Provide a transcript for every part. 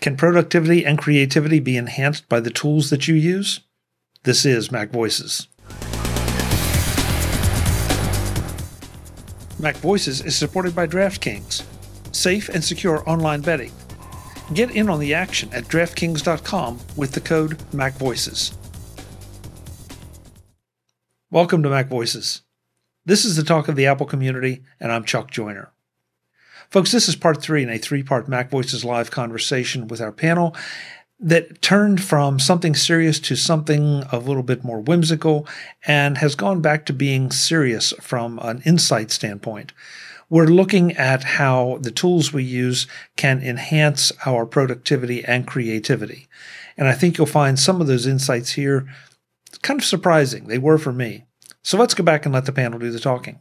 Can productivity and creativity be enhanced by the tools that you use? This is Mac Voices. Mac Voices is supported by DraftKings, safe and secure online betting. Get in on the action at DraftKings.com with the code MacVoices. Welcome to Mac Voices. This is the talk of the Apple community, and I'm Chuck Joiner. Folks, this is part three in a three part Mac Voices Live conversation with our panel that turned from something serious to something a little bit more whimsical and has gone back to being serious from an insight standpoint. We're looking at how the tools we use can enhance our productivity and creativity. And I think you'll find some of those insights here kind of surprising. They were for me. So let's go back and let the panel do the talking.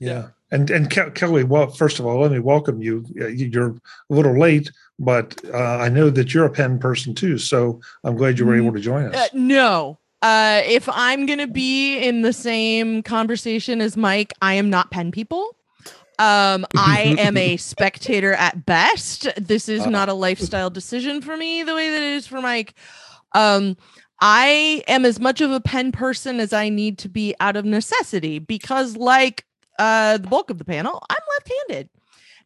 Yeah. And and Ke- Kelly, well, first of all, let me welcome you. Uh, You're a little late, but uh, I know that you're a pen person too. So I'm glad you were able to join us. Uh, no. Uh, if I'm going to be in the same conversation as Mike, I am not pen people. Um, I am a spectator at best. This is not a lifestyle decision for me the way that it is for Mike. Um, I am as much of a pen person as I need to be out of necessity because, like uh, the bulk of the panel, I'm left handed.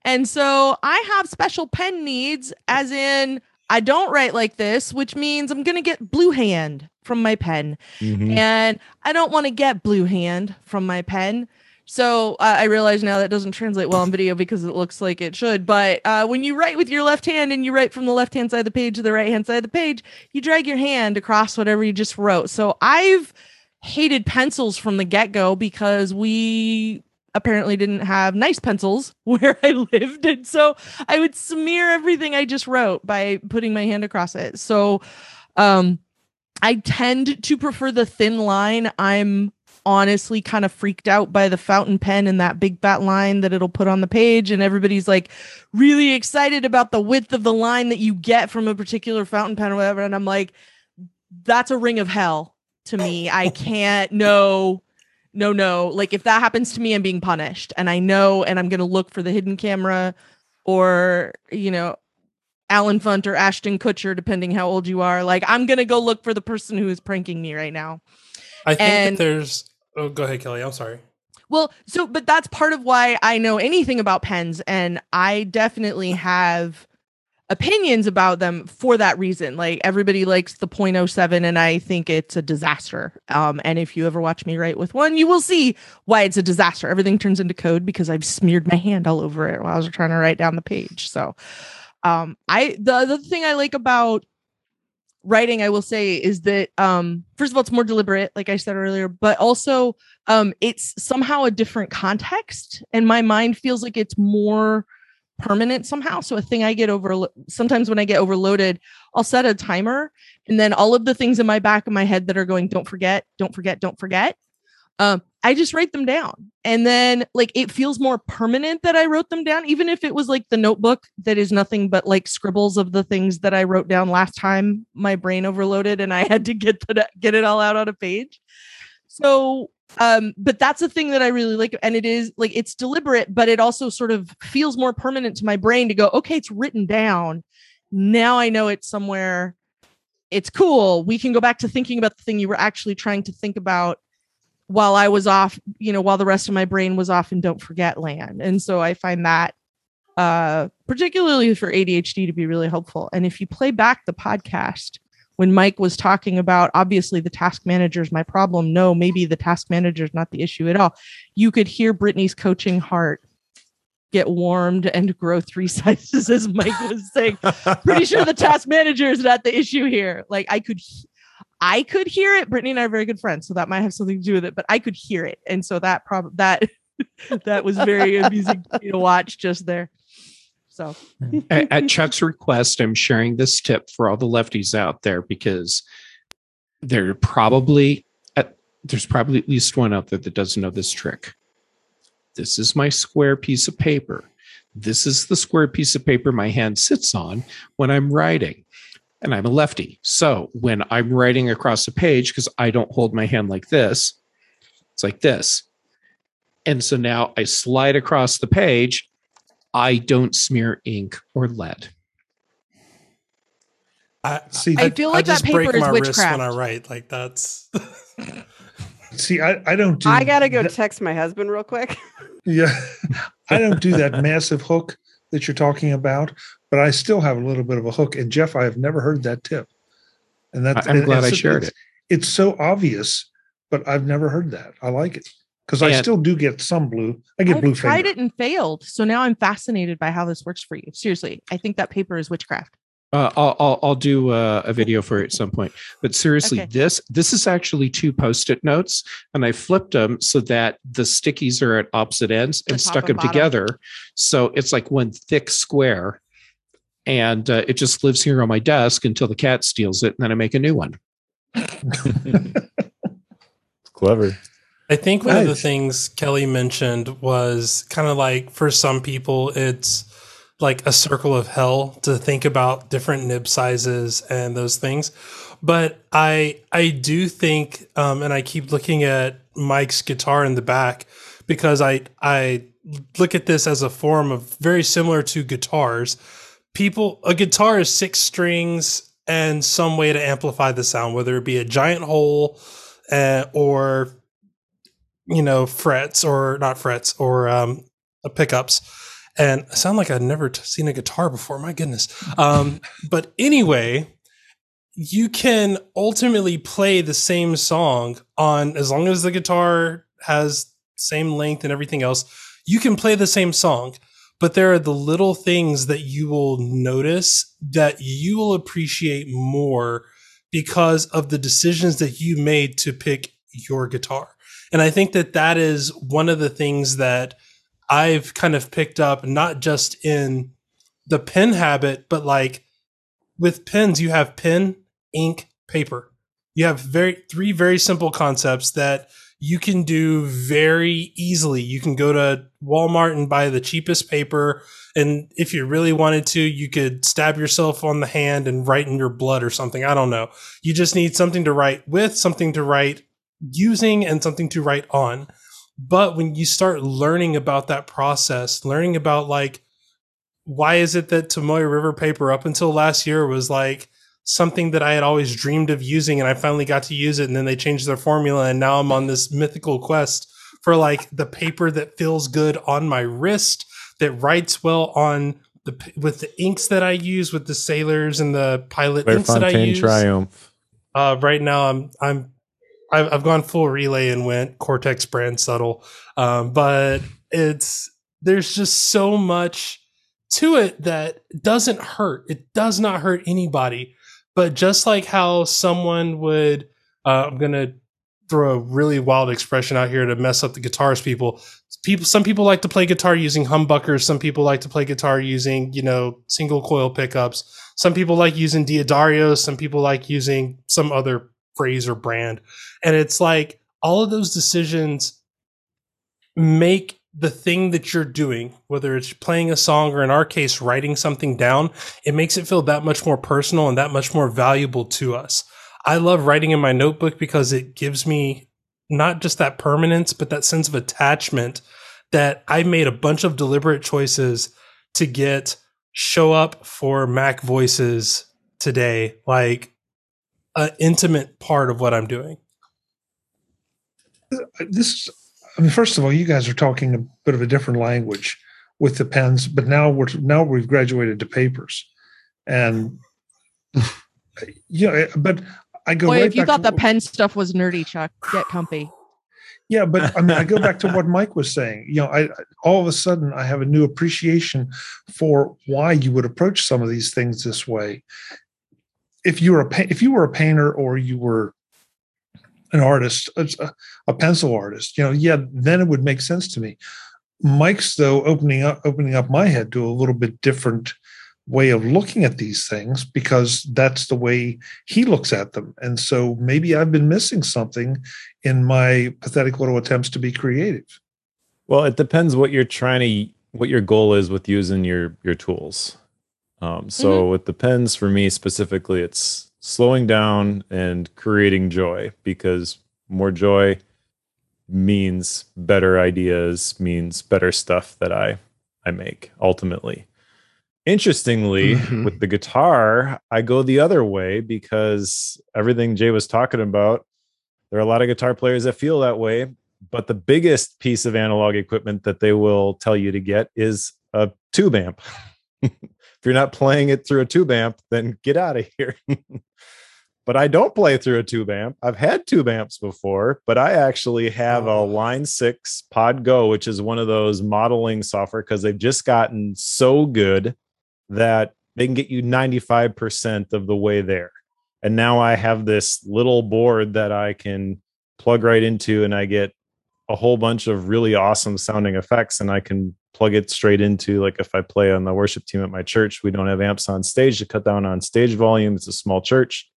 And so I have special pen needs, as in, I don't write like this, which means I'm going to get blue hand from my pen. Mm-hmm. And I don't want to get blue hand from my pen. So uh, I realize now that doesn't translate well on video because it looks like it should. But uh, when you write with your left hand and you write from the left hand side of the page to the right hand side of the page, you drag your hand across whatever you just wrote. So I've hated pencils from the get go because we apparently didn't have nice pencils where I lived. And so I would smear everything I just wrote by putting my hand across it. So um, I tend to prefer the thin line. I'm honestly kind of freaked out by the fountain pen and that big fat line that it'll put on the page. And everybody's like really excited about the width of the line that you get from a particular fountain pen or whatever. And I'm like, that's a ring of hell to me. I can't, no, no, no. Like if that happens to me, I'm being punished. And I know, and I'm going to look for the hidden camera or, you know, Allen Funt or Ashton Kutcher, depending how old you are. Like I'm going to go look for the person who is pranking me right now. I think And- that there's. Oh, go ahead, Kelly. I'm sorry. Well, so but that's part of why I know anything about pens and I definitely have opinions about them for that reason. Like everybody likes the 0.07 and I think it's a disaster. Um and if you ever watch me write with one, you will see why it's a disaster. Everything turns into code because I've smeared my hand all over it while I was trying to write down the page. So um I the other thing I like about writing I will say is that um first of all it's more deliberate like I said earlier, but also um it's somehow a different context and my mind feels like it's more permanent somehow. So a thing i get over sometimes when i get overloaded i'll set a timer and then all of the things in my back of my head that are going don't forget don't forget don't forget um i just write them down. And then like it feels more permanent that i wrote them down even if it was like the notebook that is nothing but like scribbles of the things that i wrote down last time my brain overloaded and i had to get the, get it all out on a page. So um but that's the thing that i really like and it is like it's deliberate but it also sort of feels more permanent to my brain to go okay it's written down. Now i know it's somewhere. It's cool. We can go back to thinking about the thing you were actually trying to think about while i was off you know while the rest of my brain was off and don't forget land. And so i find that uh particularly for adhd to be really helpful. And if you play back the podcast when Mike was talking about obviously the task manager is my problem. No, maybe the task manager is not the issue at all. You could hear Brittany's coaching heart get warmed and grow three sizes as Mike was saying. Pretty sure the task manager is not the issue here. Like I could I could hear it. Brittany and I are very good friends, so that might have something to do with it, but I could hear it. And so that probably that that was very amusing to watch just there. So at, at Chuck's request, I'm sharing this tip for all the lefties out there because there probably at, there's probably at least one out there that doesn't know this trick. This is my square piece of paper. This is the square piece of paper my hand sits on when I'm writing. And I'm a lefty. So when I'm writing across a page, because I don't hold my hand like this, it's like this. And so now I slide across the page I don't smear ink or lead. I, See, I feel like that just paper is my wrist witchcraft. when I write. Like that's see, I, I don't do. I gotta go that- text my husband real quick. Yeah, I don't do that massive hook that you're talking about, but I still have a little bit of a hook. And Jeff, I have never heard that tip, and that I- I'm and- glad I shared it's, it. It's so obvious, but I've never heard that. I like it because I still do get some blue. I get I've blue tried finger. it and failed. So now I'm fascinated by how this works for you. Seriously, I think that paper is witchcraft. Uh, I'll, I'll I'll do uh, a video for it at some point. But seriously, Okay. this this is actually two post-it notes, and I flipped them so that the stickies are at opposite ends The and stuck and them bottom. together. So it's like one thick square, and uh, it just lives here on my desk until the cat steals it, and then I make a new one. It's clever. I think one of the things Kelly mentioned was kind of like for some people, it's like a circle of hell to think about different nib sizes and those things. But I I do think, um, and I keep looking at Mike's guitar in the back because I I look at this as a form of very similar to guitars. People, a guitar is six strings and some way to amplify the sound, whether it be a giant hole uh, or you know frets or not frets or um uh, pickups. And I sound like i've never t- seen a guitar before my goodness. Um but anyway you can ultimately play the same song on as long as the guitar has same length and everything else you can play the same song. But there are the little things that you will notice that you will appreciate more because of the decisions that you made to pick your guitar and I think that that is one of the things that I've kind of picked up, not just in the pen habit, but like with pens, you have pen, ink, paper. You have very three very simple concepts that you can do very easily. You can go to Walmart and buy the cheapest paper. And if you really wanted to, you could stab yourself on the hand and write in your blood or something. I don't know. You just need something to write with, something to write using and something to write on. But when you start learning about that process, learning about like, why is it that Tomoe River paper up until last year was like something that I had always dreamed of using and I finally got to use it and then they changed their formula and now I'm on this mythical quest for like the paper that feels good on my wrist that writes well on the with the inks that I use with the sailors and the pilot inks that I use. Triumph. Uh, right now, I'm I'm I've, I've gone full relay and went Cortex brand subtle, um, but it's there's just so much to it that doesn't hurt. It does not hurt anybody. But just like how someone would, uh, I'm gonna throw a really wild expression out here to mess up the guitarist people. People, some people like to play guitar using humbuckers. Some people like to play guitar using, you know, single coil pickups. Some people like using D'Addarios. Some people like using some other phrase or brand. And it's like all of those decisions make the thing that you're doing, whether it's playing a song or in our case, writing something down, it makes it feel that much more personal and that much more valuable to us. I love writing in my notebook because it gives me not just that permanence, but that sense of attachment that I made a bunch of deliberate choices to get show up for Mac voices today, like an intimate part of what I'm doing. this I mean, first of all, you guys are talking a bit of a different language with the pens, but now we're now we've graduated to papers, and yeah, but I go Boy, right if you back thought to the pen stuff was nerdy, Chuck, get comfy. Yeah, but I mean, I go back to what Mike was saying. You know, I all of a sudden I have a new appreciation for why you would approach some of these things this way. If you were a if you were a painter or you were an artist, a, a pencil artist, you know, yeah, then it would make sense to me. Mike's though opening up opening up my head to a little bit different way of looking at these things because that's the way he looks at them. And so maybe I've been missing something in my pathetic little attempts to be creative. Well, it depends what you're trying to what your goal is with using your your tools. Um, so with the pens, for me specifically, it's slowing down and creating joy because more joy means better ideas, means better stuff that I I make ultimately. Interestingly, Mhm. with the guitar, I go the other way because everything Jay was talking about, there are a lot of guitar players that feel that way. But the biggest piece of analog equipment that they will tell you to get is a tube amp. if you're not playing it through a tube amp, then get out of here. but I don't play through a tube amp. I've had tube amps before, but I actually have a Oh. Line 6 Pod Go, which is one of those modeling software because they've just gotten so good that they can get you 95% of the way there. And now I have this little board that I can plug right into and I get a whole bunch of really awesome sounding effects and I can plug it straight into like if I play on the worship team at my church, we don't have amps on stage to cut down on stage volume. It's a small church.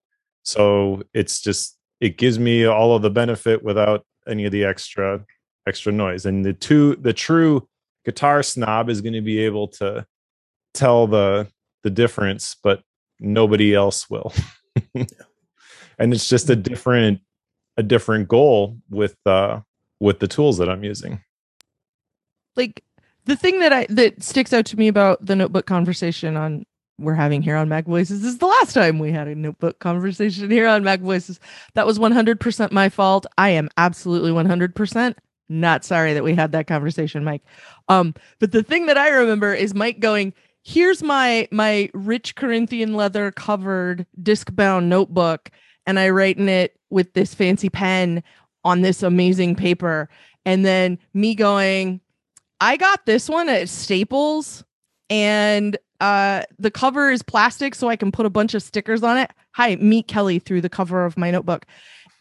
So it's just it gives me all of the benefit without any of the extra extra noise. And the two the true guitar snob is going to be able to tell the the difference, but nobody else will. and it's just a different a different goal with uh with the tools that I'm using. like the thing that I that sticks out to me about the notebook conversation on we're having here on Mac Voices is the last time we had a notebook conversation here on Mac Voices. That was 100% my fault. I am absolutely 100% not sorry that we had that conversation, Mike. Um, but the thing that I remember is Mike going, "Here's my my rich Corinthian leather covered disc bound notebook, and I write in it with this fancy pen on this amazing paper." And then me going, I got this one at Staples and uh the cover is plastic so I can put a bunch of stickers on it. Hi, meet Kelly through the cover of my notebook.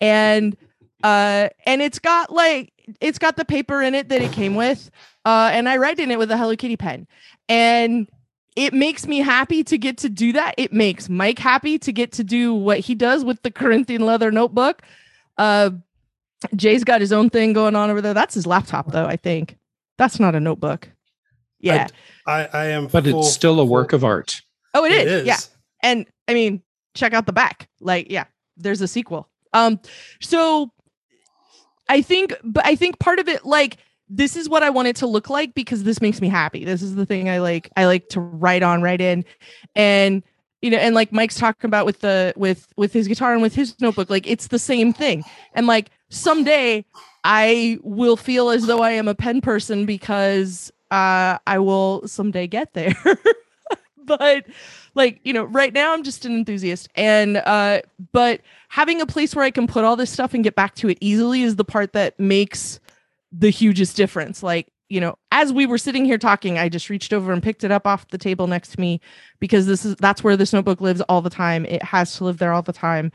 And uh and it's got like it's got the paper in it that it came with. Uh and I write in it with a Hello Kitty pen. And it makes me happy to get to do that. It makes Mike happy to get to do what he does with the Corinthian leather notebook. Uh Jay's got his own thing going on over there. That's his laptop though, I think. That's not a notebook. Yeah. I, I am, But full- it's still a full- work of art. oh, It it is. is. Yeah. And I mean, check out the back. Like, yeah, there's a sequel. Um, so I think, but I think part of it, like, this is what I want it to look like because this makes me happy. This is the thing I like. I like to write on, write in, and you know, and like Mike's talking about with the with with his guitar and with his notebook, like it's the same thing. And like someday I will feel as though I am a pen person because uh I will someday get there. but like you know right now i'm just an enthusiast and uh but having a place where i can put all this stuff and get back to it easily is the part that makes the hugest difference. Like you know as we were sitting here talking i just reached over and picked it up off the table next to me because this is that's where this notebook lives all the time. It has to live there all the time.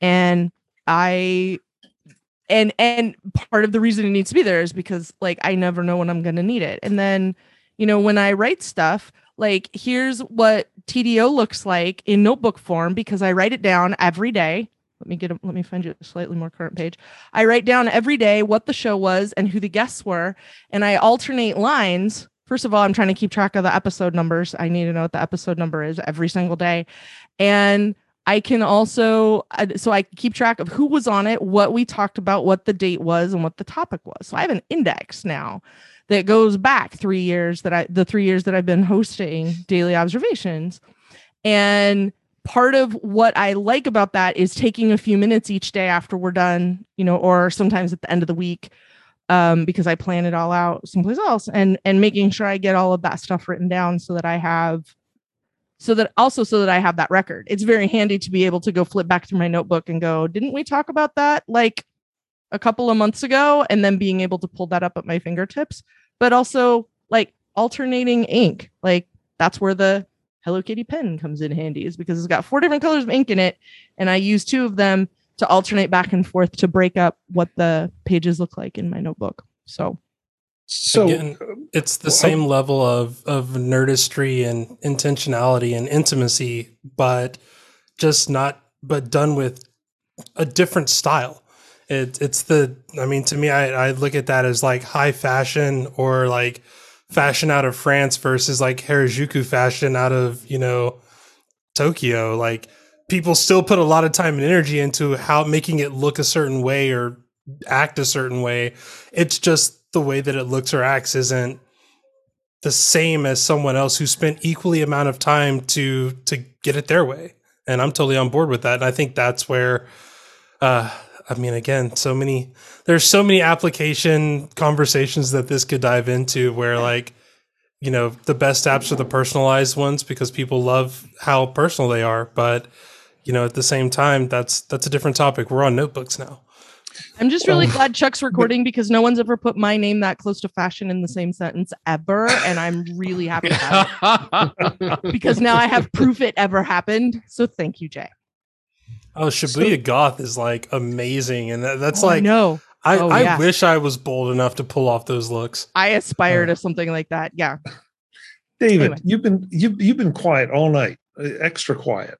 And i and and part of the reason it needs to be there is because like i never know when i'm going to need it and then you know when i write stuff like here's what TDO looks like in notebook form because I write it down every day. Let me get a, let me find you a slightly more current page. I write down every day what the show was and who the guests were, and I alternate lines. First of all, I'm trying to keep track of the episode numbers. I need to know what the episode number is every single day, and I can also uh, so I keep track of who was on it, what we talked about, what the date was, and what the topic was. So I have an index now that goes back three years that I the three years that I've been hosting daily observations. And part of what I like about that is taking a few minutes each day after we're done, you know, or sometimes at the end of the week, um, because I plan it all out someplace else and and making sure I get all of that stuff written down so that I have so that also so that I have that record. It's very handy to be able to go flip back through my notebook and go, didn't we talk about that like a couple of months ago? And then being able to pull that up at my fingertips but also like alternating ink. Like that's where the Hello Kitty pen comes in handy, is because it's got four different colors of ink in it, and I use two of them to alternate back and forth to break up what the pages look like in my notebook. So So Again, it's the Well, same level of of nerdistry and intentionality and intimacy, but just not but done with a different style. It, it's the I mean to me I, I look at that as like high fashion or like fashion out of France versus like Harajuku fashion out of you know Tokyo. Like people still put a lot of time and energy into how making it look a certain way or act a certain way. It's just the way that it looks or acts isn't the same as someone else who spent equally amount of time to to get it their way. And I'm totally on board with that. And I think that's where uh I mean again, so many there's so many application conversations that this could dive into where like you know, the best apps are the personalized ones because people love how personal they are, but you know, at the same time that's that's a different topic. We're on notebooks now. I'm just really glad Chuck's recording because no one's ever put my name that close to fashion in the same sentence ever. And I'm really happy about it because now I have proof it ever happened. So thank you, Jay. Oh, Shibuya Goth is like amazing. And that, that's Oh, like, no. I, Oh, I yeah. wish I was bold enough to pull off those looks. I aspire Uh, to something like that. Yeah. David, Anyway. you've been you've you've been quiet all night, uh, extra quiet.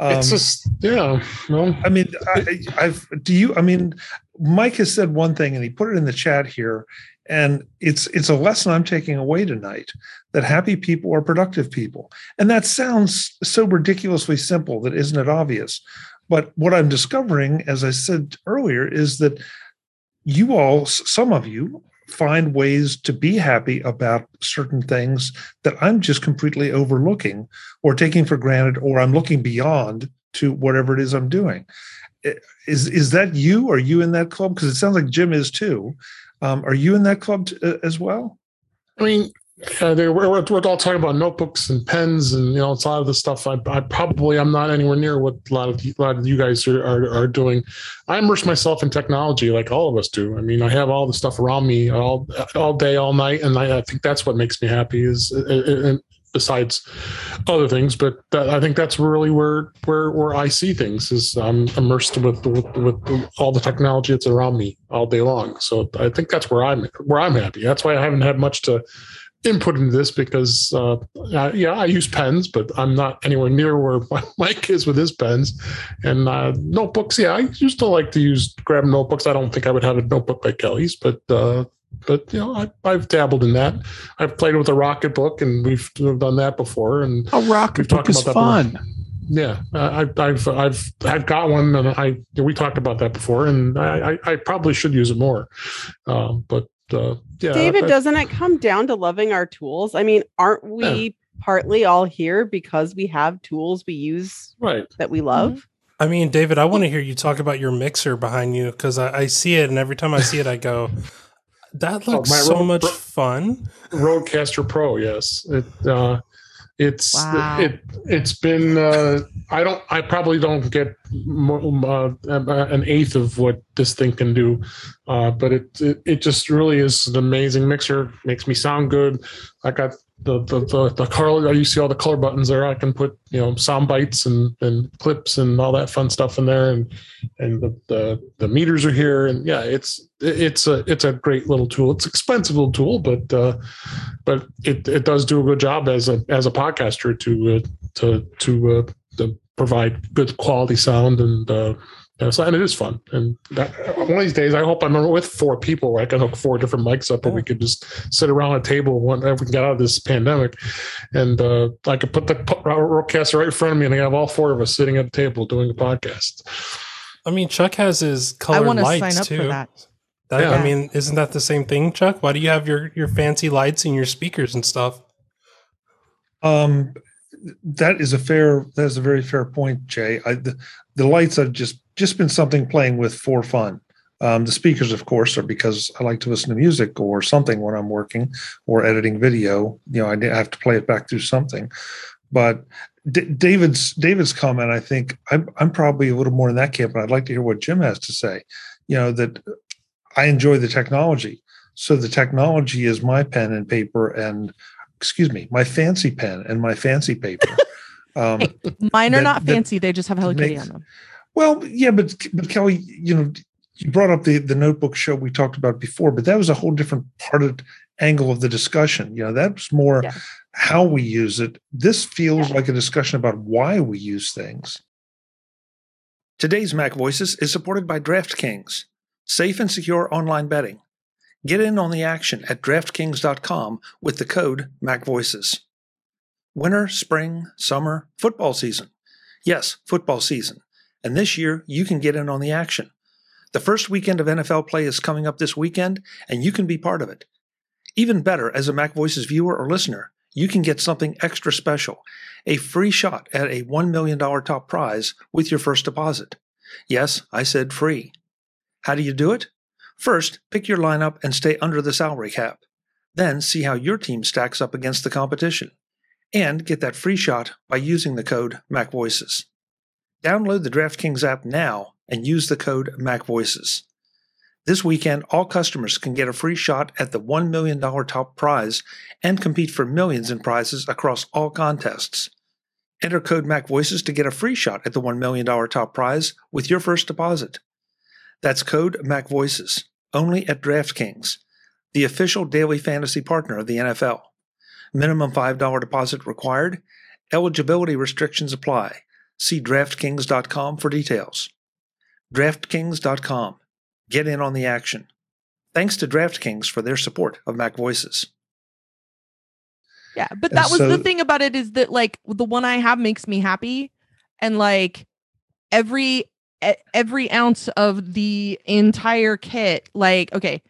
Um, it's just yeah. Well, I mean, I, I've do you? I mean, Mike has said one thing, and he put it in the chat here, and it's it's a lesson I'm taking away tonight that happy people are productive people, and that sounds so ridiculously simple that isn't it obvious? But what I'm discovering, as I said earlier, is that you all, some of you, find ways to be happy about certain things that I'm just completely overlooking or taking for granted, or I'm looking beyond to whatever it is I'm doing. Is is that you? Are you in that club? Because it sounds like Jim is too. Um, are you in that club t- uh, as well? I mean, uh, they, we're, we're all talking about notebooks and pens, and you know, it's a lot of the stuff. I, I probably I'm not anywhere near what a lot of a lot of you guys are, are are doing. I immerse myself in technology, like all of us do. I mean, I have all the stuff around me all all day, all night, and I, I think that's what makes me happy. Is uh, uh, and besides other things, but that, I think that's really where where where I see things is I'm immersed with, with with all the technology that's around me all day long. So I think that's where I'm where I'm happy. That's why I haven't had much to input into this because uh, I, yeah, I use pens, but I'm not anywhere near where Mike is with his pens. And uh, notebooks, yeah, I used to like to use grab notebooks. I don't think I would have a notebook like Kelly's, but uh, but you know, I, I've dabbled in that. I've played with a Rocketbook, and we've done that before. And A Rocketbook is about that fun. yeah, I, I've I've I've got one, and I we talked about that before, and I I, I probably should use it more. Um, but uh, yeah, David, I- doesn't it come down to loving our tools? I mean, aren't we partly all here because we have tools we use right. that we love? I mean, David, I want to hear you talk about your mixer behind you because I, I see it, and every time I see it, I go, "That Oh, looks my so ro- much ro- fun." RodeCaster Pro, yes. It uh it's Wow. it it's been uh I don't I probably don't get mo- uh, an eighth of what this thing can do. Uh but it, it it just really is an amazing mixer. Makes me sound good. I got the the the, the color you see all the color buttons there. I can put, you know, sound bites and and clips and all that fun stuff in there and and the the, the meters are here and yeah, it's it's a it's a great little tool. It's expensive little tool, but uh but it, it does do a good job as a as a podcaster to uh, to to uh, to provide good quality sound and uh, yeah, so, and it is fun. And that, one of these days, I hope I'm with four people where I can hook four different mics up, and we could just sit around a table whenever we can get out of this pandemic. And uh, I could put the RodeCaster right in front of me, and I have all four of us sitting at a table doing a podcast. I mean, Chuck has his I colored want to lights sign up too. for that. That- Yeah. I mean, isn't that the same thing, Chuck? Why do you have your your fancy lights and your speakers and stuff? Um, that is a fair. That is a very fair point, Jay. I, the, the lights have just just been something playing with for fun. Um, the speakers, of course, are because I like to listen to music or something when I'm working or editing video. You know, I have to play it back through something. But D- David's David's comment, I think I'm, I'm probably a little more in that camp, and I'd like to hear what Jim has to say. You know that I enjoy the technology, so the technology is my pen and paper and excuse me, my fancy pen and my fancy paper. Um, Mine are That- not fancy. They just have Hello Kitty on them. well, yeah, but but Kelly, you know, you brought up the the notebook show we talked about before, but that was a whole different part of angle of the discussion. You know, that was more Yeah. how we use it. This feels like a discussion about why we use things. Today's Mac Voices is supported by DraftKings, safe and secure online betting. Get in on the action at DraftKings.com with the code MacVoices. Winter, spring, summer, football season. Yes, football season. And this year, you can get in on the action. The first weekend of NFL play is coming up this weekend, and you can be part of it. Even better, as a MacVoices viewer or listener, you can get something extra special a free shot at a $1 million top prize with your first deposit. Yes, I said free. How do you do it? First, pick your lineup and stay under the salary cap. Then see how your team stacks up against the competition. And get that free shot by using the code MacVoices. Download the DraftKings app now and use the code MacVoices. This weekend, all customers can get a free shot at the $1 million top prize and compete for millions in prizes across all contests. Enter code MacVoices to get a free shot at the $1 million top prize with your first deposit. That's code MacVoices, only at DraftKings, the official daily fantasy partner of the NFL. Minimum $5 deposit required. Eligibility restrictions apply. See DraftKings.com for details. DraftKings.com. Get in on the action. Thanks to DraftKings for their support of Mac Voices. Yeah, but And that was so- the thing about it is that like the one I have makes me happy, and like every every ounce of the entire kit, like okay,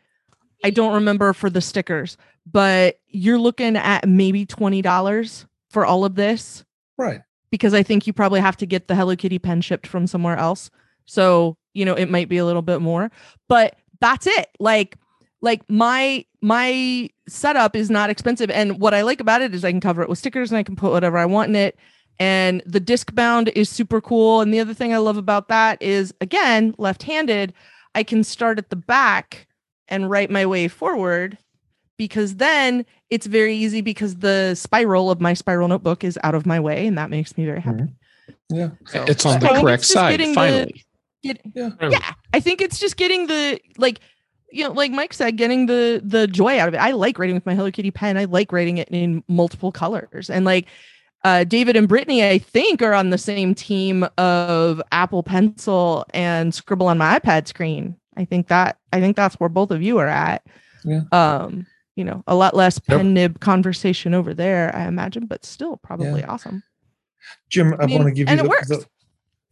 I don't remember for the stickers, but you're looking at maybe twenty dollars for all of this Right. because I think you probably have to get the Hello Kitty pen shipped from somewhere else. So, you know, it might be a little bit more, but that's it. Like like my my setup is not expensive and what I like about it is I can cover it with stickers and I can put whatever I want in it and the disc bound is super cool and the other thing I love about that is again, left-handed, I can start at the back and write my way forward because then it's very easy because the spiral of my spiral notebook is out of my way and that makes me very happy. Mm-hmm. Yeah. So It's on the think correct side, getting the- finally. get- Yeah. yeah, I think it's just getting the like you know, like Mike said, getting the the joy out of it. I like writing with my Hello Kitty pen. I like writing it in multiple colors. And like uh David and Brittany, I think, are on the same team of Apple Pencil and Scribble on my iPad screen. I think that I think that's where both of you are at. Yeah. Um, you know, a lot less Yep. pen nib conversation over there, I imagine, but still probably awesome. Jim, I, I mean, want to give you the, works. the-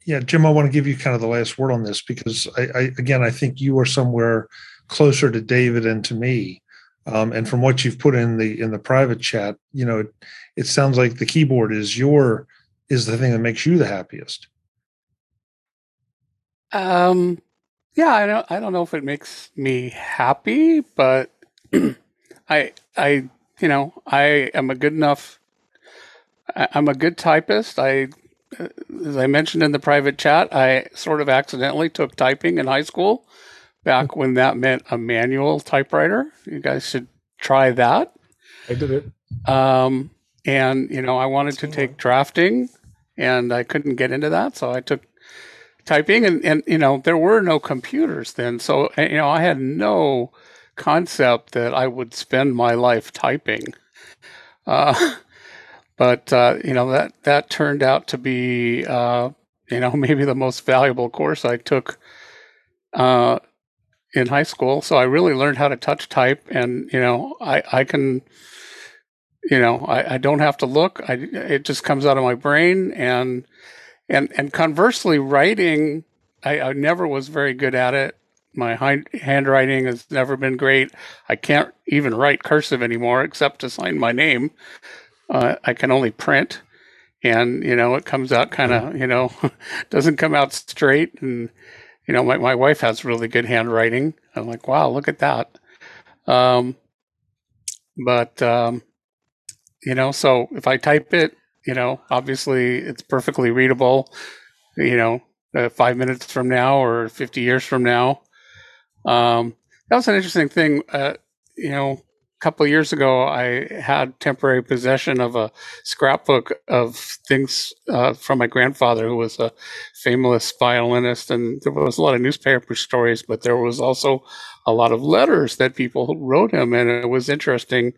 yeah, Jim, I want to give you kind of the last word on this because I, I again, I think you are somewhere closer to David and to me. Um, and from what you've put in the in the private chat, you know, it, it sounds like the keyboard is your is the thing that makes you the happiest. Um, yeah, I don't, I don't know if it makes me happy, but I, I, you know, I am a good enough. I, I'm a good typist. I, uh, as I mentioned in the private chat, I sort of accidentally took typing in high school, back when that meant a manual typewriter. You guys should try that. I did it. Um, and you know, I wanted to take drafting, and I couldn't get into that, so I took typing. And and you know, there were no computers then, so you know, I had no concept that I would spend my life typing. Uh, but uh, you know that that turned out to be uh, you know maybe the most valuable course I took uh, in high school. So I really learned how to touch type, and you know I I can you know I, I don't have to look. I it just comes out of my brain, and and and conversely, writing I, I never was very good at it. My hind, handwriting has never been great. I can't even write cursive anymore, except to sign my name. Uh, I can only print, and you know it comes out kind of you know doesn't come out straight. And you know my my wife has really good handwriting. I'm like, wow, look at that. Um, but um, you know, so if I type it, you know, obviously it's perfectly readable. You know, uh, five minutes from now or fifty years from now. Um, that was an interesting thing. Uh, you know, a couple of years ago, I had temporary possession of a scrapbook of things uh, from my grandfather, who was a famous violinist, and there was a lot of newspaper stories, but there was also a lot of letters that people wrote him, and it was interesting.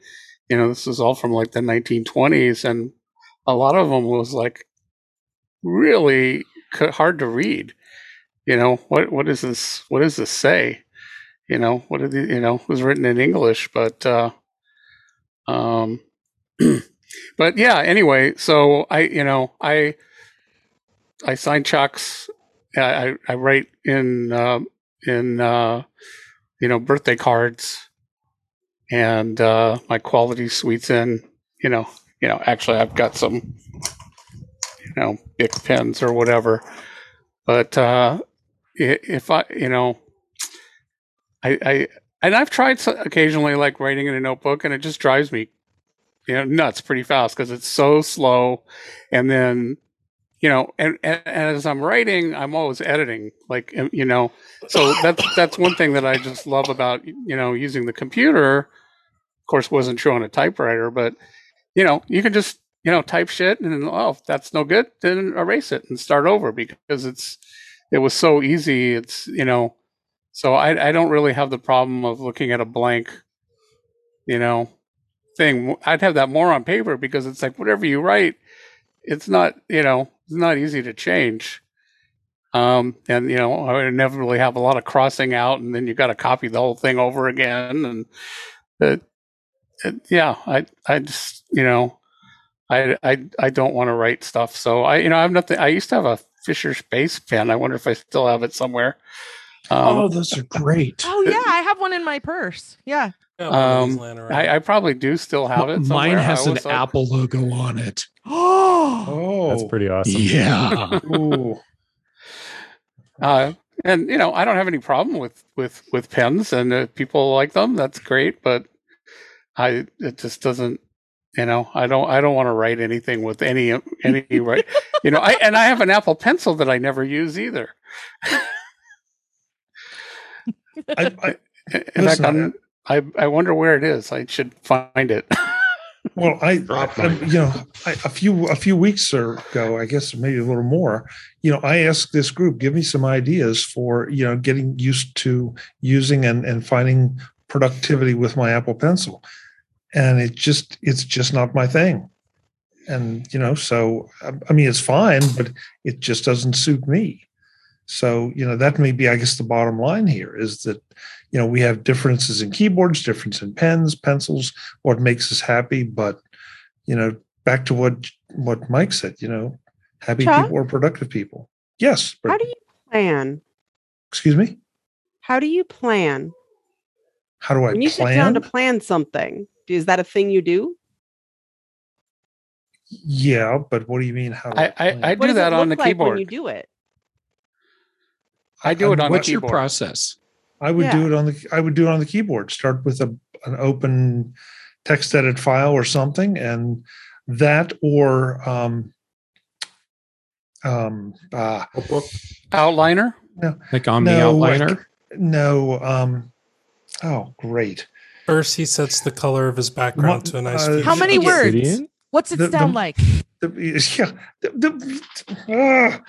You know, this is all from like the 1920s, and a lot of them was like really hard to read. You know, what what is this? What does this say? You know, what did you know? It was written in English, but uh, um, but yeah. Anyway, so I you know I I sign checks. I I, write in uh, in uh, you know birthday cards, and uh, my quality suite's in. You know, you know. Actually, I've got some, you know, Bic pens or whatever. But uh, if I, you know, I, I and I've tried occasionally like writing in a notebook, and it just drives me, you know, nuts pretty fast because it's so slow. And then, you know, and, and, as I'm writing, I'm always editing, like you know. So that's that's one thing that I just love about you know using the computer. Course, wasn't showing a typewriter, but you know, you can just you know type shit and oh, if that's no good, then erase it and start over because it's it was so easy. It's you know so I, I don't really have the problem of looking at a blank, you know, thing. I'd have that more on paper because it's like whatever you write, it's not, you know, it's not easy to change. Um, and you know, I would inevitably have a lot of crossing out, and then you got to copy the whole thing over again. And it, yeah, I, I just, you know, I, I, I don't want to write stuff. So I, you know, I have nothing. I used to have a Fisher Space pen. I wonder if I still have it somewhere. Um, oh, those are great. Oh yeah, I have one in my purse. Yeah. Yeah, one of these Um. I, I probably do still have it. Mine has an always thought- Apple logo on it. Oh. Oh, That's pretty awesome. Yeah. Ooh. Uh, and you know, I don't have any problem with with with pens, and if people like them, that's great. But I, it just doesn't. You know, I don't. I don't want to write anything with any any right. You know, I and I have an Apple Pencil that I never use either. I, I, In fact, Listen, I'm, I I wonder where it is. I should find it. well, I, I- you know, I, a few a few weeks ago, I guess maybe a little more. You know, I asked this group, give me some ideas for you know getting used to using and and finding productivity with my Apple Pencil, and it just it's just not my thing. And you know, so I I mean, it's fine, but it just doesn't suit me. So you know, that may be, I guess, the bottom line here is that you know we have differences in keyboards, difference in pens, pencils, what makes us happy. But you know, back to what what Mike said, you know, happy Chuck? people are productive people. Yes. How do you plan? excuse me? How do you plan? How do I When you sit down to plan something, is that a thing you do? yeah, but what do you mean? How do I, I I. I do that on the like keyboard. when you do it? I do it on the What's your keyboard. process? I would do it on the I would do it on the keyboard. Start with a an open text edit file or something, and that or um um uh Notebook. Outliner. Like on the No, like- outliner? no um oh great First, he sets the color of his background What, to a nice. uh. How many words? Obsidian? What's it The- the- sound like? The- yeah the, the, ah,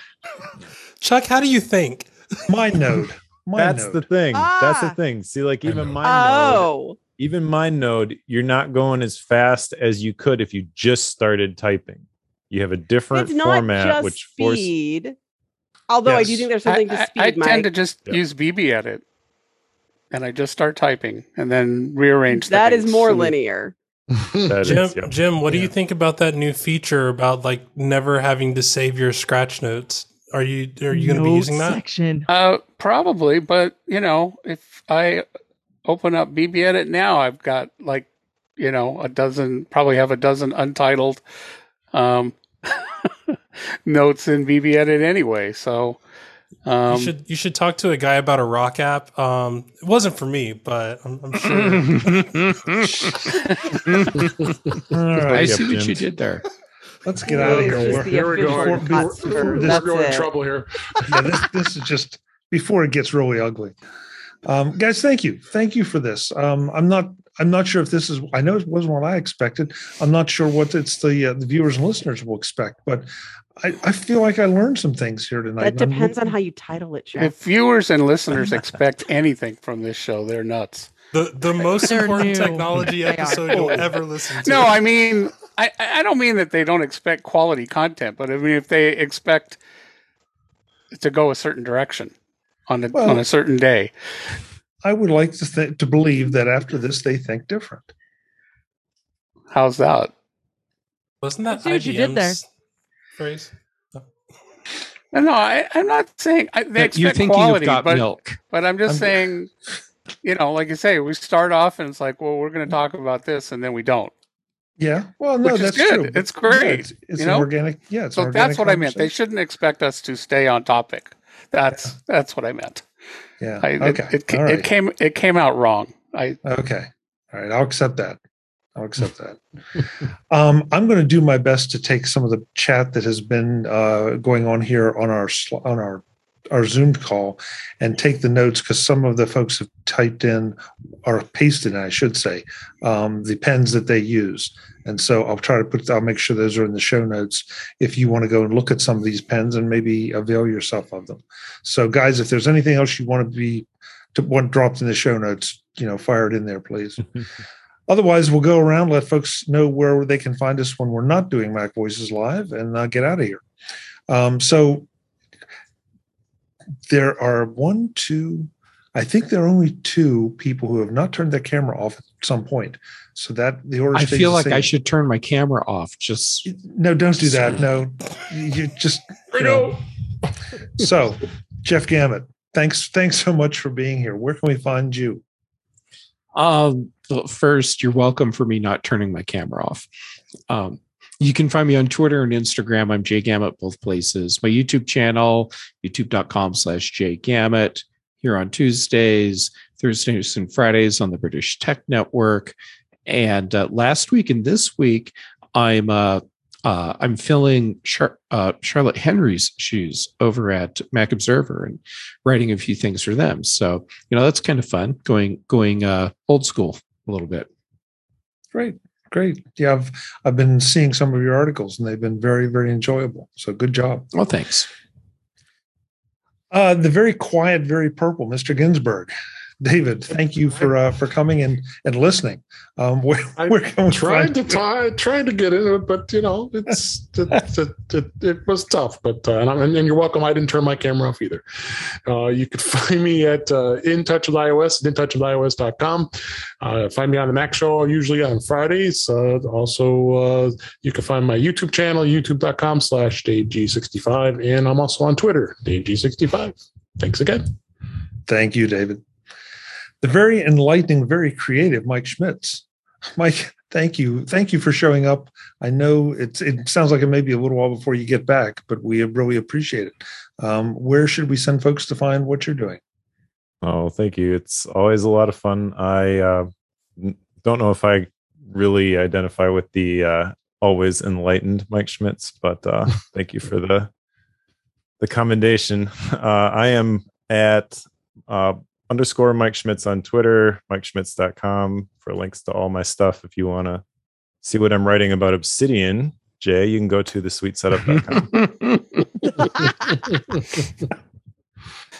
Chuck, how do you think? my node my That's node. the thing. That's the Ah. thing. See, like even my node, Oh, even my node, you're not going as fast as you could if you just started typing. You have a different it's not format, just which force speed. Although I do think there's something I- to speed. I Mike. tend to just Yeah. use BBEdit, and I just start typing and then rearrange. that is things more and- linear. that Jim, is, yeah. Jim, what do you think about that new feature about like never having to save your scratch notes? Are you are you going to be using that? Section. Uh, probably, but you know, if I open up BBEdit now, I've got like you know a dozen, probably have a dozen untitled um, notes in BBEdit anyway. So um, you should you should talk to a guy about a rock app. Um, it wasn't for me, but I'm, I'm sure. All I see Yep, what you did there. let's get out of This here. is We're- Here we go. Before- cuts before this- We're That's going it. trouble here. yeah, this this is just before it gets really ugly. Um, guys, thank you, thank you for this. Um, I'm not I'm not sure if this is. I know it wasn't what I expected. I'm not sure what it's the uh, the viewers and listeners will expect, but I, I feel like I learned some things here tonight. That depends on how you title it, Chuck. if viewers and listeners expect anything from this show, they're nuts. the the most They're important new. technology episode you'll ever listen to. No, I mean, I, I don't mean that they don't expect quality content, but I mean if they expect to go a certain direction on a Well- on a certain day. I would like to think to believe that after this they think different. How's that? wasn't that I what you did there. IBM's phrase? No, no, I, I'm not saying I, they That you expect think quality, you've got but milk. but I'm just I'm- saying you know, like you say, we start off and it's like, well, we're going to talk about this, and then we don't. Yeah. Well, no, Which that's good. true. It's Yeah, great, it's it's you an know? organic. Yeah. It's So organic that's what I meant. They shouldn't expect us to stay on topic. That's that's what I meant. Yeah. I, it- okay. It, it, right. came it came out wrong. I Okay. All right. I'll accept that. I'll accept that. um, I'm going to do my best to take some of the chat that has been uh, going on here on our on our our Zoom call and take the notes because some of the folks have typed in or pasted I should say, um, the pens that they use. And so I'll try to put, I'll make sure those are in the show notes if you want to go and look at some of these pens and maybe avail yourself of them. So, guys, if there's anything else you want to be to want dropped in the show notes, you know, fire it in there, please. Otherwise, we'll go around, let folks know where they can find us when we're not doing Mac Voices Live, and uh, get out of here. Um, so there are one, two, I think there are only two people who have not turned their camera off at some point. So that the order. I feel like same. I should turn my camera off. Just No, don't do that. No, you just. you know. So, Jeff Gamet, thanks, thanks so much for being here. Where can we find you? Um, first, you're welcome for me not turning my camera off. Um, you can find me on Twitter and Instagram. I'm Jay Gamet, both places. My YouTube channel, youtube.com slash Jay Gamet. Here on Tuesdays, Thursdays, and Fridays on the British Tech Network. And uh, last week and this week, I'm uh, uh, I'm filling Char- uh, Charlotte Henry's shoes over at Mac Observer and writing a few things for them. So you know that's kind of fun going going uh, old school a little bit. Great, great. Yeah, I've I've been seeing some of your articles, and they've been very, very enjoyable. So good job. Well, thanks. Uh, the very quiet, very purple, Mr. Ginsburg. David, thank you for uh, for coming and and listening. Um, where, I where can we tried find to you? try, tried to get it, but you know, it's it, it, it, it was tough. But uh, and, I'm- and you're welcome. I didn't turn my camera off either. Uh, you could find me at uh, In Touch with iOS at intouchwithios.com. Uh, find me on the Mac Show usually on Fridays. Uh, also, uh, you can find my YouTube channel youtube.com slash DaveG65, and I'm also on Twitter DaveG65. Thanks again. Thank you, David. The very enlightening, very creative Mike Schmitz. Mike, thank you. Thank you for showing up. I know it's it sounds like it may be a little while before you get back, but we really appreciate it. Um, where should we send folks to find what you're doing? Oh, thank you. It's always a lot of fun. I uh, don't know if I really identify with the uh, always enlightened Mike Schmitz, but uh, thank you for the the commendation. Uh, I am at uh, underscore Mike Schmitz on Twitter, MikeSchmitz.com for links to all my stuff. If you want to see what I'm writing about Obsidian, Jay, you can go to the sweetsetup.com.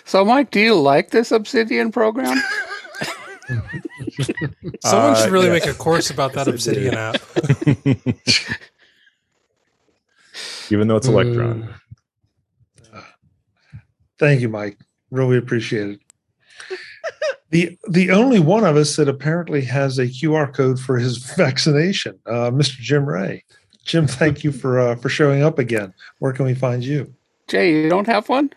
so Mike, do you like this Obsidian program? Someone Uh, should really yeah. make a course about that Yes, I do. Obsidian app. Even though it's Electron. Thank you, Mike. Really appreciate it. The the only one of us that apparently has a QR code for his vaccination, uh, Mr. Jim Rea. Jim, thank you for uh, for showing up again. Where can we find you? Jay, you don't have one?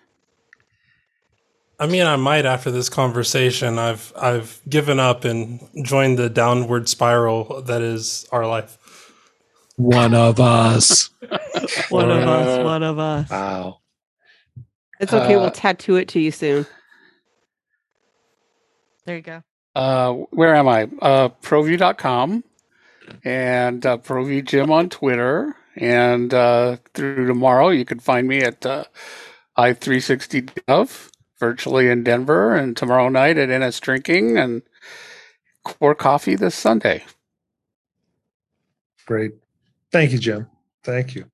I mean, I might after this conversation. I've I've given up and joined the downward spiral that is our life. One of us. One of us. One of us. Wow. It's okay. uh, we'll tattoo it to you soon. There you go. Uh, where am I? Uh, ProVUE.com and uh, ProVUE Jim on Twitter. And uh, through tomorrow, you can find me at uh, i360 Dev, virtually in Denver, and tomorrow night at NS Drinking and Core Coffee this Sunday. Great. Thank you, Jim. Thank you.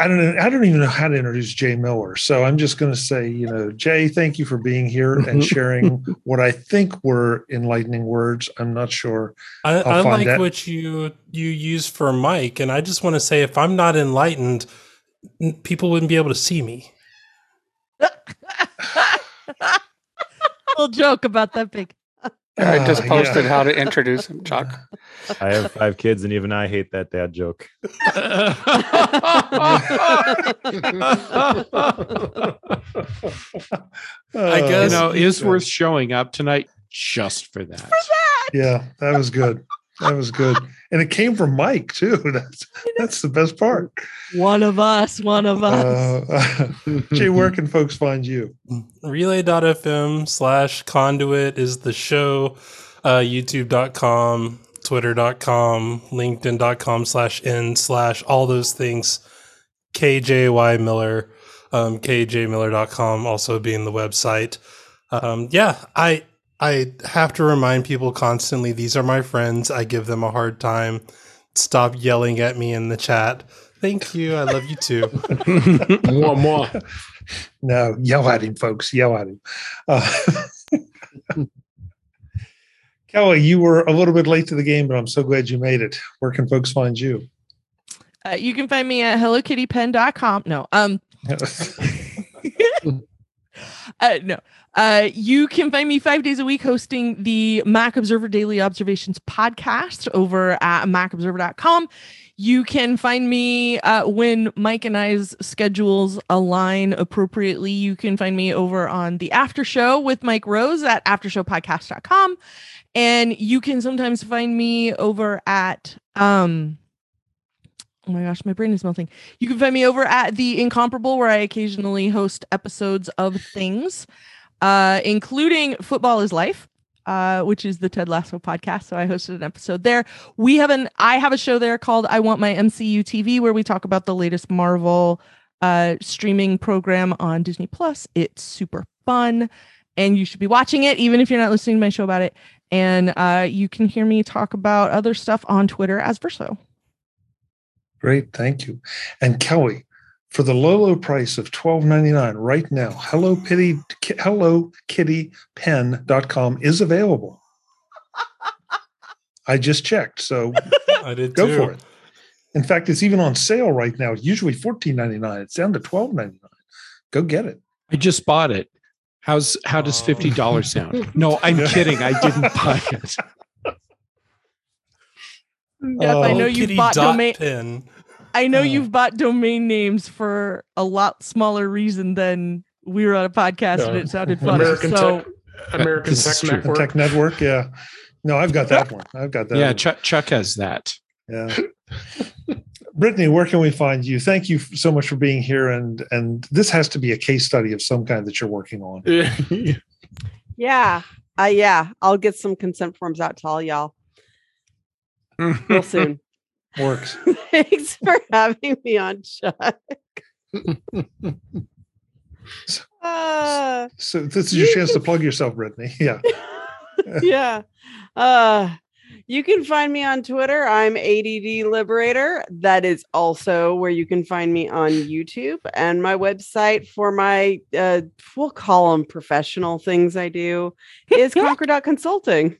I don't know. I don't even know how to introduce Jay Miller. So I'm just going to say, you know, Jay, thank you for being here and mm-hmm. sharing what I think were enlightening words. I'm not sure. I, I'll I find like that. what you you use for Mike, and I just want to say, if I'm not enlightened, people wouldn't be able to see me. Little joke about that big. I just Ah, posted yeah. how to introduce him, Chuck. I have five kids, and even I hate that dad joke. I guess you know, is worth showing up tonight just for that. for that. Yeah, that was good. That was good, and it came from Mike too. That's that's the best part. One of us, one of us. Uh, Jay, where can folks find you? relay.fm slash conduit is the show uh, youtube.com twitter.com linkedin.com slash n slash all those things kjaymiller um, kjmiller.com also being the website um, yeah i i have to remind people constantly these are my friends i give them a hard time stop yelling at me in the chat thank you i love you too More, more. No, yell at him, folks. Yell at him. Uh, Kelly, you were a little bit late to the game, but I'm so glad you made it. Where can folks find you? Uh, you can find me at hellokittypen.com. No, um, uh, no. Uh, you can find me five days a week hosting the Mac Observer Daily Observations podcast over at macobserver.com. You can find me uh, when Mike and I's schedules align appropriately. You can find me over on the after show with Mike Rose at aftershowpodcast.com. And you can sometimes find me over at, um, oh my gosh, my brain is melting. You can find me over at The Incomparable, where I occasionally host episodes of things, uh, including Football is Life, uh, which is the Ted Lasso podcast. So I hosted an episode there. We have an I have a show there called I Want My MCU TV, where we talk about the latest Marvel uh, streaming program on Disney Plus. It's super fun, and you should be watching it, even if you're not listening to my show about it. And uh, you can hear me talk about other stuff on Twitter as Verso. Great, thank you. And Kelly, for the low, low price of $12.99 right now, Hello Kitty, Hello Kitty Pen.com is available. I just checked, so i did go too. for it. In fact, it's even on sale right now. Usually $14.99. It's down to $12.99. Go get it. I just bought it. How's how does Oh. fifty dollars sound? No, I'm kidding. I didn't buy it. Yep, I Oh, know you've bought domain. pin. I know Oh. you've bought domain names for a lot smaller reason than we were on a podcast and it sounded funny. American so Tech, American This Tech. Network. Tech Network, yeah. No, I've got that one. I've got that. Yeah, one. Chuck, Chuck has that. Yeah. Brittany, where can we find you? Thank you so much for being here. And and this has to be a case study of some kind that you're working on. Yeah. Uh, yeah. I'll get some consent forms out to all y'all real soon. Works. Thanks for having me on, Chuck. Uh, So this is your chance to plug yourself, Brittany. Yeah. yeah. Uh, you can find me on Twitter. I'm ADD Liberator. That is also where you can find me on YouTube and my website for my, uh, we'll call them professional things I do is conquer.consulting.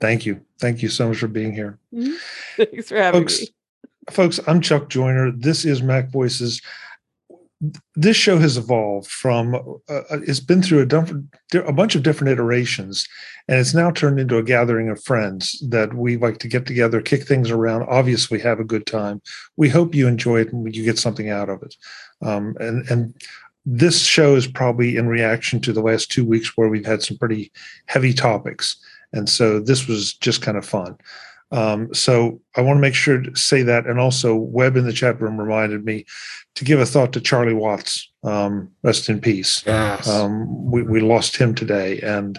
Thank you. Thank you so much for being here. Thanks for having folks, me. folks, I'm Chuck Joiner. This is Mac Voices. This show has evolved from uh, it's been through a, dump, a bunch of different iterations, and it's now turned into a gathering of friends that we like to get together, kick things around, obviously have a good time. We hope you enjoy it and you get something out of it. Um, and and this show is probably in reaction to the last two weeks where we've had some pretty heavy topics, and so this was just kind of fun. Um, so I want to make sure to say that. And also, Webb in the chat room reminded me to give a thought to Charlie Watts. Um, rest in peace. Yes. Um, we, we lost him today. And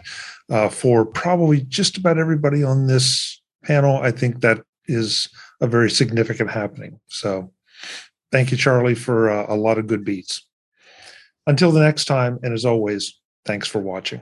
uh, for probably just about everybody on this panel, I think that is a very significant happening. So thank you, Charlie, for uh, a lot of good beats. Until the next time, and as always, thanks for watching.